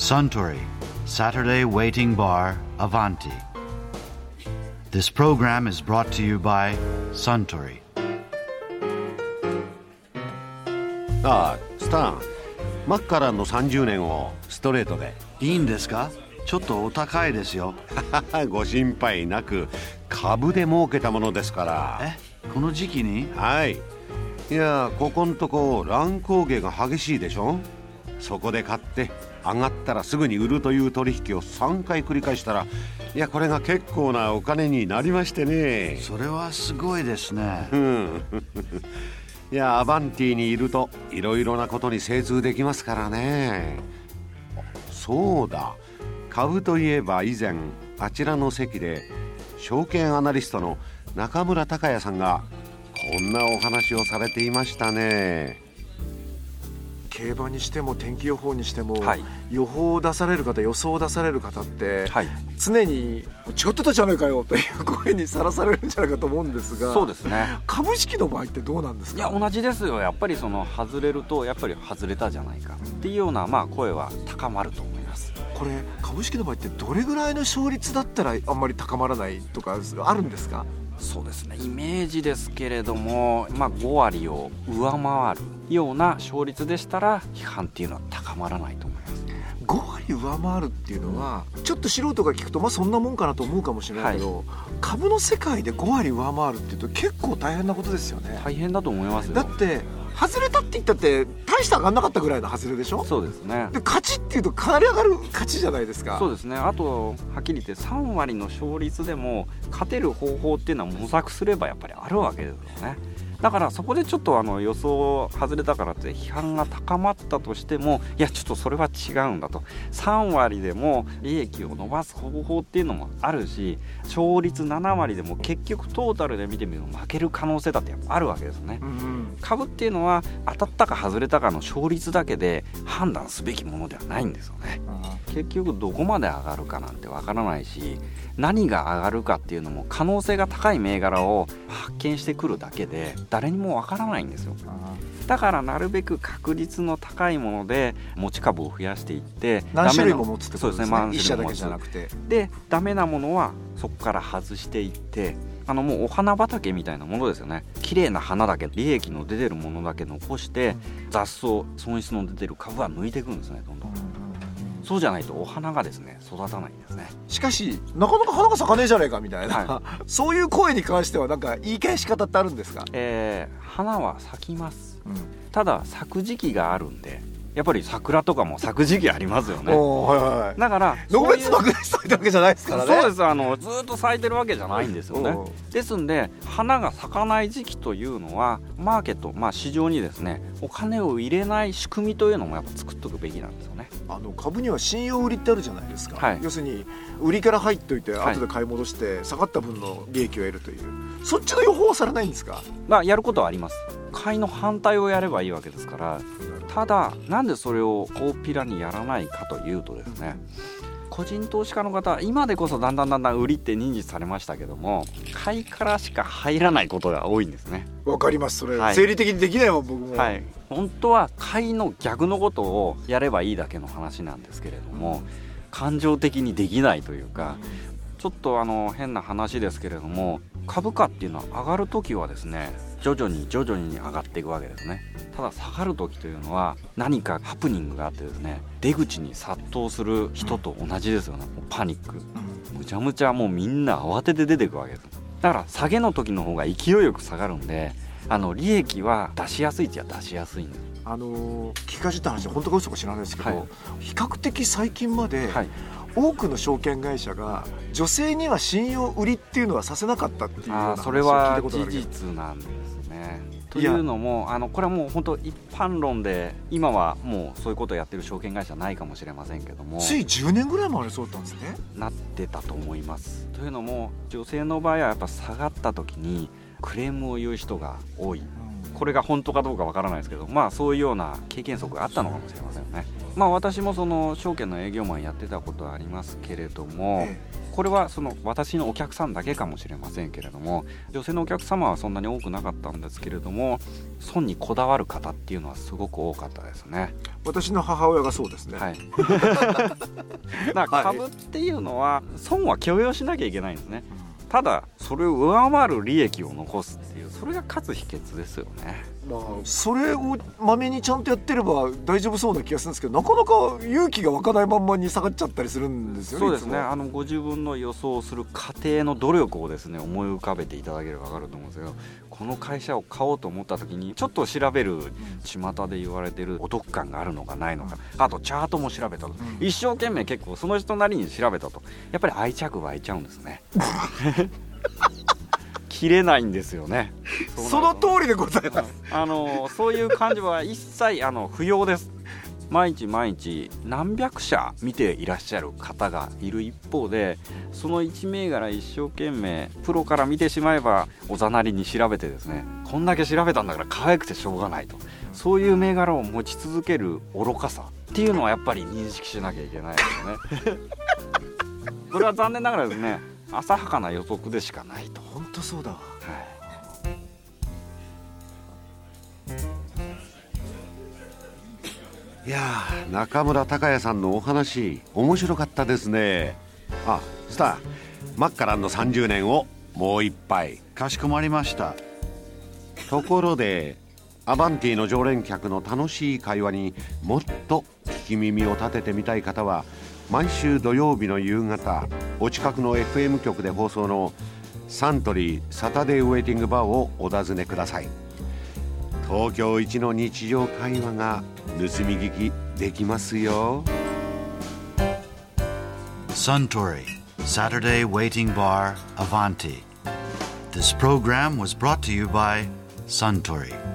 Suntory Saturday Waiting Bar Avanti. This program is brought to you by Suntory. ああスタンマッカランの30年をストレートでいいんですか?ちょっとお高いですよ。ご心配なく株で儲けたものですからえこの時期にはいいやここんとこ乱高下が激しいでしょそこで買って上がったらすぐに売るという取引を3回繰り返したらいやこれが結構なお金になりましてね。それはすごいですね。うん。いやアバンティにいるといろいろなことに精通できますからね。そうだ。株といえば以前あちらの席で証券アナリストの中村隆也さんがこんなお話をされていましたね競馬にしても天気予報にしても、はい。予報を出される方予想を出される方って、はい。常に違ってたじゃないかよという声にさらされるんじゃないかと思うんですがそうですね。株式の場合ってどうなんですか？いや同じですよ。やっぱりその外れるとやっぱり外れたじゃないかっていうようなまあ声は高まると思います。これ株式の場合ってどれぐらいの勝率だったらあんまり高まらないとかあるんですか？そうですね。イメージですけれども、まあ、5割を上回るような勝率でしたら批判っていうのは高まらないと思います。5割上回るっていうのはちょっと素人が聞くとまあそんなもんかなと思うかもしれないけど、株の世界で5割上回るっていうと結構大変なことですよね。大変だと思いますよ。だって外れたって言ったって大して上がんなかったぐらいの外れでしょ？そうですね。で勝ちっていうとかなり上がる勝ちじゃないですか。そうですね。あとはっきり言って3割の勝率でも勝てる方法っていうのは模索すればやっぱりあるわけですよねだからそこでちょっとあの予想外れたからって批判が高まったとしてもいやちょっとそれは違うんだと。3割でも利益を伸ばす方法っていうのもあるし勝率7割でも結局トータルで見てみると負ける可能性だってやっぱあるわけですね。うんうん。株っていうのは当たったか外れたかの勝率だけで判断すべきものではないんですよね。結局どこまで上がるかなんてわからないし何が上がるかっていうのも可能性が高い銘柄を発見してくるだけで誰にもわからないんですよ。だからなるべく確率の高いもので持ち株を増やしていって何種類も持つってことですね。そうですね一社だけじゃなくて。でダメなものはそこから外していってあのもうお花畑みたいなものですよね。綺麗な花だけ利益の出てるものだけ残して雑草損失の出てる株は抜いていくんですねどんどんそうじゃないとお花がですね育たないんですね。しかしなかなか花が咲かねえじゃねえかみたいな、は そういう声に関してはなんか言い返し方ってあるんですか、えー花は咲きます。ただ咲く時期があるんでやっぱり桜とかも咲く時期ありますよね。はいはいはい。だから特別爆裂されたわけじゃないですからね。そうです。あのずっと咲いてるわけじゃないんですよね。うん。ですんで花が咲かない時期というのはマーケット、まあ、市場にですねお金を入れない仕組みというのもやっぱ作っておくべきなんですよね。あの株には信用売りってあるじゃないですか、はい。要するに売りから入っといてはい。後で買い戻して下がった分の利益を得るという、そっちの予報はされないんですか？まあやることはあります。買いの反対をやればいいわけですからただなんでそれを大っぴらにやらないかというとですね個人投資家の方今でこそだんだんだんだん売りって認知されましたけども買いからしか入らないことが多いんですね。わかります。それ、はい。生理的にできないわ僕も、はい、本当は買いの逆のことをやればいいだけの話なんですけれども感情的にできないというかちょっとあの変な話ですけれども株価っていうのは上がる時はですね徐々に徐々に上がっていくわけですね。ただ下がる時というのは何かハプニングがあってですね出口に殺到する人と同じですよね。もうパニック。むちゃむちゃもうみんな慌てて出てくわけです。だから下げの時の方が勢いよく下がるんであの利益は出しやすいっちゃ出しやすいんです。あのー聞かせた話本当か嘘か知らないですけど、はい。比較的最近まで、はい。多くの証券会社が女性には信用売りっていうのはさせなかったっていうそれは事実なんですね。というのもあのこれはもう本当一般論で今はもうそういうことをやってる証券会社ないかもしれませんけどもつい10年ぐらい前にそうだったんですねなってたと思います。というのも女性の場合はやっぱ下がった時にクレームを言う人が多いこれが本当かどうかわからないですけどまあそういうような経験則があったのかもしれませんよね。まあ私もその証券の営業マンやってたことはありますけれども、えこれはその私のお客さんだけかもしれませんけれども女性のお客様はそんなに多くなかったんですけれども損にこだわる方っていうのはすごく多かったですね。私の母親がそうですね、はい、だから株っていうのは損は許容しなきゃいけないんですね。ただそれを上回る利益を残すっていうそれが勝つ秘訣ですよね。まあ、それをまめにちゃんとやってれば大丈夫そうな気がするんですけどなかなか勇気が湧かないまんまに下がっちゃったりするんですよね。そうですねあのご自分の予想する過程の努力をですね思い浮かべていただければ分かると思うんですけどこの会社を買おうと思った時にちょっと調べる巷で言われてるお得感があるのかないのかあとチャートも調べたと、うん、一生懸命結構その人なりに調べたとやっぱり愛着湧いちゃうんですね。切れないんですよね。その通りでございます。あのそういう感じは一切あの不要です。毎日毎日何百社見ていらっしゃる方がいる一方でその1銘柄一生懸命プロから見てしまえばおざなりに調べてですねこんだけ調べたんだから可愛くてしょうがないと。そういう銘柄を持ち続ける愚かさっていうのはやっぱり認識しなきゃいけないですね。これは残念ながらですね浅はかな予測でしかないと。本当そうだわ、はい、いや中村孝也さんのお話面白かったですね。あスターマッカランの30年をもう一杯。かしこまりました。ところでアバンティの常連客の楽しい会話にもっと聞き耳を立ててみたい方は毎週土曜日の夕方お近くの FM 局で放送のサントリーサタデーウェイティングバーをお尋ねください。東京一の日常会話が盗み聞きできますよ。サントリーサタデーウェイティングバーアヴァンティ This program was brought to you by サントリー